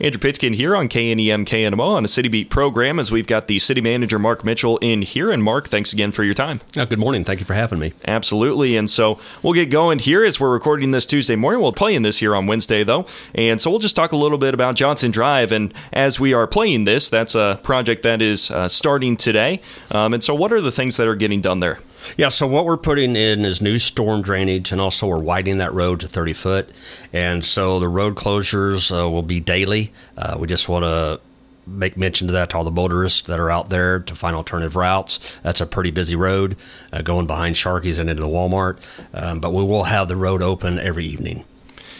Andrew Pitkin here on KNEM KNMO on a City Beat program as we've got the city manager Mark Mitchell in here. And Mark, thanks again for your time. Oh, good morning. Thank you for having me. Absolutely. And so we'll get going here as we're recording this Tuesday morning. We'll play in this here on Wednesday, though. And so we'll just talk a little bit about Johnson Drive. And as we are playing this, that's a project that is uh, starting today. Um, and so, what are the things that are getting done there? Yeah, so what we're putting in is new storm drainage, and also we're widening that road to 30 foot. And so the road closures uh, will be daily. Uh, we just want to make mention to that to all the motorists that are out there to find alternative routes. That's a pretty busy road uh, going behind Sharkies and into the Walmart, um, but we will have the road open every evening.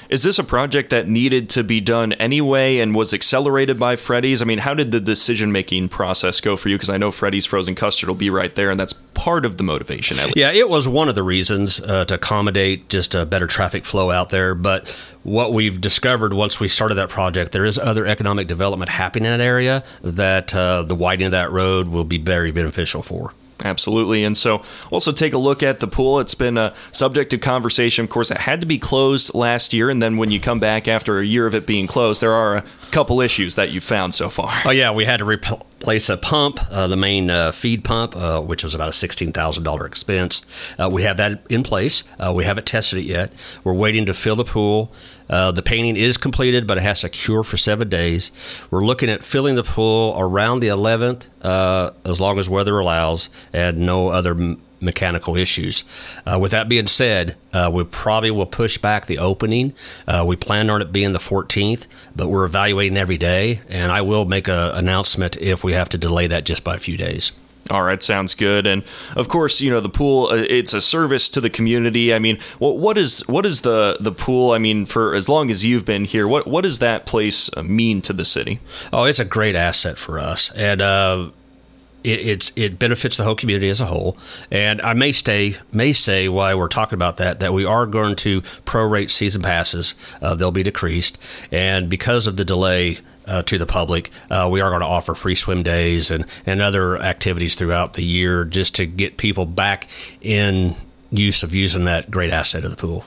Is this a project that needed to be done anyway and was accelerated by Freddy's? I mean, how did the decision making process go for you? Because I know Freddy's frozen custard will be right there, and that's part of the motivation. Yeah, it was one of the reasons uh, to accommodate just a better traffic flow out there. But what we've discovered once we started that project, there is other economic development happening in that area that uh, the widening of that road will be very beneficial for. Absolutely. And so also take a look at the pool. It's been a subject of conversation. Of course, it had to be closed last year. And then when you come back after a year of it being closed, there are a couple issues that you've found so far. Oh, yeah. We had to replace a pump, uh, the main uh, feed pump, uh, which was about a $16,000 expense. Uh, we have that in place. Uh, we haven't tested it yet. We're waiting to fill the pool. Uh, the painting is completed, but it has to cure for seven days. We're looking at filling the pool around the 11th, uh, as long as weather allows, and no other mechanical issues. Uh, with that being said, uh, we probably will push back the opening. Uh, we plan on it being the 14th, but we're evaluating every day, and I will make an announcement if we have to delay that just by a few days. All right, sounds good. And of course, you know the pool. Uh, it's a service to the community. I mean, what what is what is the the pool? I mean, for as long as you've been here, what what does that place uh, mean to the city? Oh, it's a great asset for us, and uh, it, it's it benefits the whole community as a whole. And I may stay may say why we're talking about that that we are going to prorate season passes. Uh, they'll be decreased, and because of the delay. Uh, to the public, uh, we are going to offer free swim days and, and other activities throughout the year just to get people back in use of using that great asset of the pool.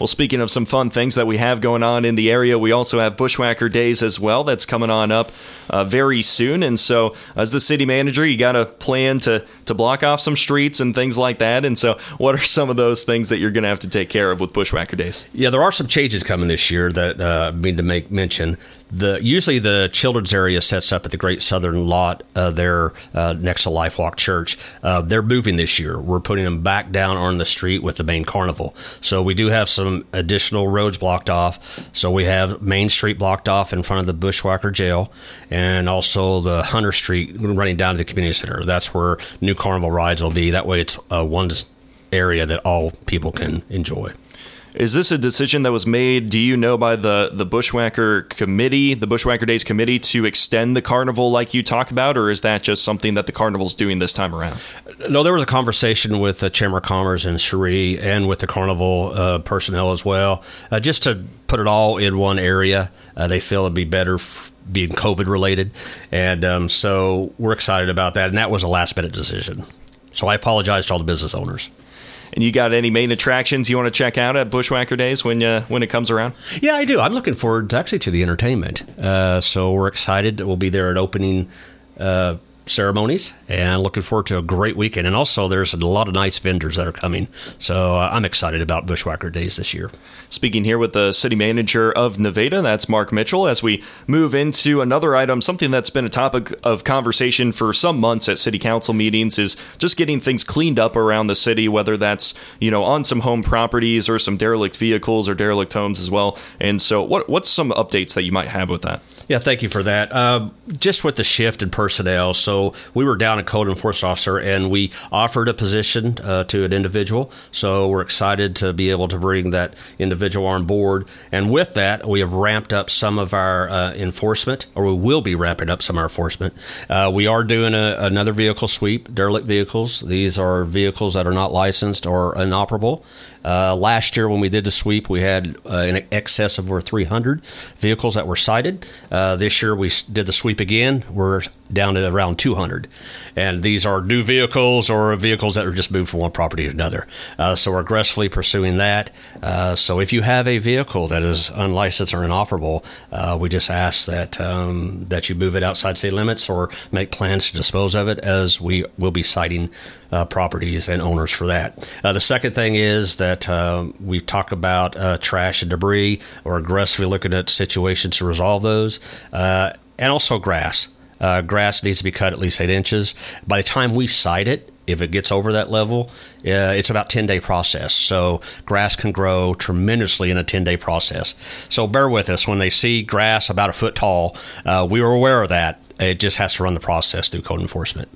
Well, speaking of some fun things that we have going on in the area, we also have Bushwhacker Days as well. That's coming on up uh, very soon. And so, as the city manager, you got to plan to to block off some streets and things like that. And so, what are some of those things that you're going to have to take care of with Bushwhacker Days? Yeah, there are some changes coming this year that uh, I mean to make mention. The usually the children's area sets up at the Great Southern Lot uh, there uh, next to LifeWalk Church. Uh, they're moving this year. We're putting them back down on the street with the main carnival. So we do have some additional roads blocked off. So we have Main Street blocked off in front of the Bushwhacker Jail, and also the Hunter Street running down to the community center. That's where new carnival rides will be. That way, it's uh, one area that all people can enjoy. Is this a decision that was made, do you know, by the, the Bushwhacker Committee, the Bushwhacker Days Committee, to extend the carnival like you talk about, or is that just something that the carnival's doing this time around? No, there was a conversation with the Chamber of Commerce and Cherie and with the carnival uh, personnel as well, uh, just to put it all in one area. Uh, they feel it'd be better. F- being COVID related. And um, so we're excited about that. And that was a last minute decision. So I apologize to all the business owners. And you got any main attractions you want to check out at Bushwhacker Days when uh, when it comes around? Yeah, I do. I'm looking forward to, actually to the entertainment. Uh, so we're excited. We'll be there at opening uh, ceremonies and looking forward to a great weekend. And also, there's a lot of nice vendors that are coming. So uh, I'm excited about Bushwhacker Days this year. Speaking here with the city manager of Nevada, that's Mark Mitchell, as we move into another item, something that's been a topic of conversation for some months at city council meetings is just getting things cleaned up around the city, whether that's, you know, on some home properties or some derelict vehicles or derelict homes as well. And so what what's some updates that you might have with that? Yeah, thank you for that. Uh, just with the shift in personnel, so we were down a code enforcement officer, and we offered a position uh, to an individual. So we're excited to be able to bring that individual on board. And with that, we have ramped up some of our uh, enforcement, or we will be ramping up some of our enforcement. Uh, we are doing a, another vehicle sweep, derelict vehicles. These are vehicles that are not licensed or inoperable. Uh, last year, when we did the sweep, we had uh, in excess of over 300 vehicles that were cited. Uh, this year, we did the sweep again. We're down to around 200. And these are new vehicles or vehicles that are just moved from one property to another. Uh, so we're aggressively pursuing that. Uh, so if you have a vehicle that is unlicensed or inoperable, uh, we just ask that um, that you move it outside city limits or make plans to dispose of it, as we will be citing uh, properties and owners for that. Uh, the second thing is that uh, we talk about uh, trash and debris. We're aggressively looking at situations to resolve those, and also grass. Uh, grass needs to be cut at least eight inches. By the time we cite it, if it gets over that level, uh, it's about 10 day process. So grass can grow tremendously in a 10 day process. So bear with us when they see grass about a foot tall. Uh, we were aware of that. It just has to run the process through code enforcement.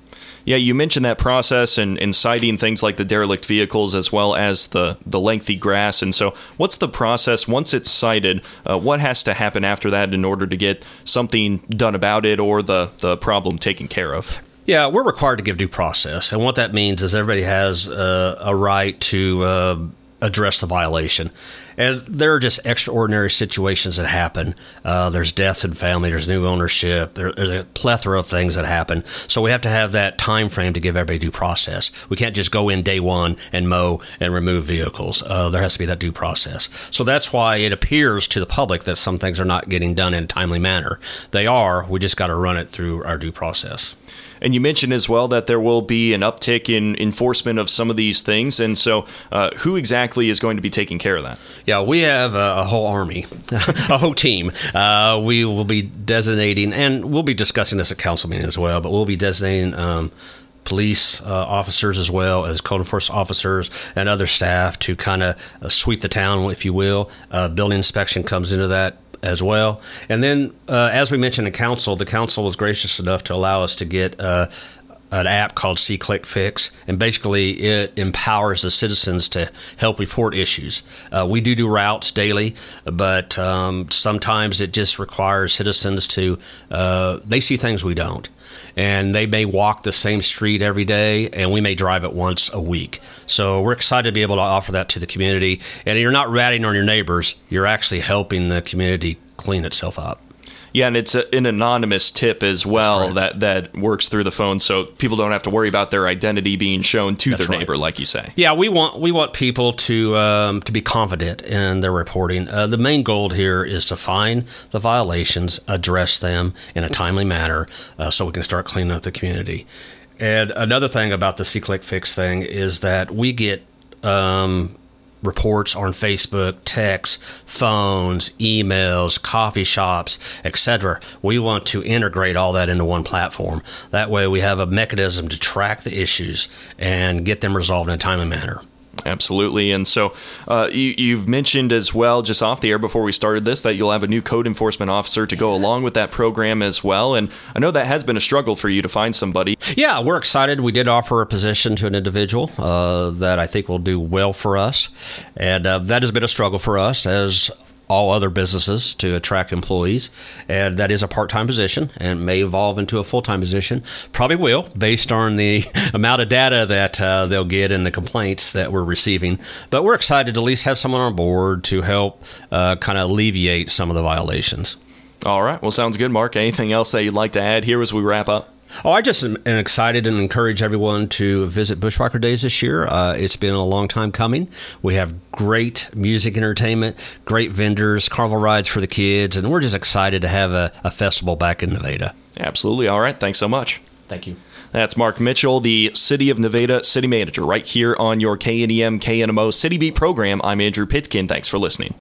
Yeah, you mentioned that process and, and citing things like the derelict vehicles as well as the, the lengthy grass. And so, what's the process once it's cited? Uh, what has to happen after that in order to get something done about it or the, the problem taken care of? Yeah, we're required to give due process. And what that means is everybody has uh, a right to. Uh, address the violation. And there are just extraordinary situations that happen. Uh, there's death in family, there's new ownership, there, there's a plethora of things that happen. So we have to have that time frame to give everybody due process. We can't just go in day one and mow and remove vehicles. Uh, there has to be that due process. So that's why it appears to the public that some things are not getting done in a timely manner. They are. We just got to run it through our due process. And you mentioned as well that there will be an uptick in enforcement of some of these things. And so, uh, who exactly is going to be taking care of that? Yeah, we have a, a whole army, a whole team. Uh, we will be designating, and we'll be discussing this at council meeting as well, but we'll be designating. Um, police uh, officers as well as code enforcement officers and other staff to kind of uh, sweep the town, if you will. Uh, building inspection comes into that as well. And then, uh, as we mentioned in council, the council was gracious enough to allow us to get uh, an app called SeeClickFix, and basically it empowers the citizens to help report issues. Uh, we do do routes daily, but um, sometimes it just requires citizens to uh, they see things we don't, and they may walk the same street every day, and we may drive it once a week. So we're excited to be able to offer that to the community. And you're not ratting on your neighbors; you're actually helping the community clean itself up. Yeah, and it's a, an anonymous tip as well that that works through the phone, so people don't have to worry about their identity being shown to That's their right. neighbor, like you say. Yeah, we want we want people to um, to be confident in their reporting. Uh, the main goal here is to find the violations, address them in a timely manner, uh, so we can start cleaning up the community. And another thing about the SeeClickFix thing is that we get um, reports on Facebook, texts, phones, emails, coffee shops, etc. We want to integrate all that into one platform. That way, we have a mechanism to track the issues and get them resolved in a timely manner. Absolutely. And so uh, you, have mentioned as well, just off the air before we started this, that you'll have a new code enforcement officer to go along with that program as well. And I know that has been a struggle for you to find somebody. Yeah, we're excited. We did offer a position to an individual uh, that I think will do well for us. And uh, that has been a struggle for us as all other businesses to attract employees. And that is a part time position and may evolve into a full time position. Probably will, based on the amount of data that uh, they'll get and the complaints that we're receiving. But we're excited to at least have someone on board to help uh, kind of alleviate some of the violations. All right. Well, sounds good, Mark. Anything else that you'd like to add here as we wrap up? Oh, I just am excited and encourage everyone to visit Bushwhacker Days this year. Uh, it's been a long time coming. We have great music entertainment, great vendors, carnival rides for the kids, and we're just excited to have a, a festival back in Nevada. Absolutely. All right. Thanks so much. Thank you. That's Mark Mitchell, the City of Nevada City Manager, right here on your KNEM KNMO City Beat program. I'm Andrew Pitkin. Thanks for listening.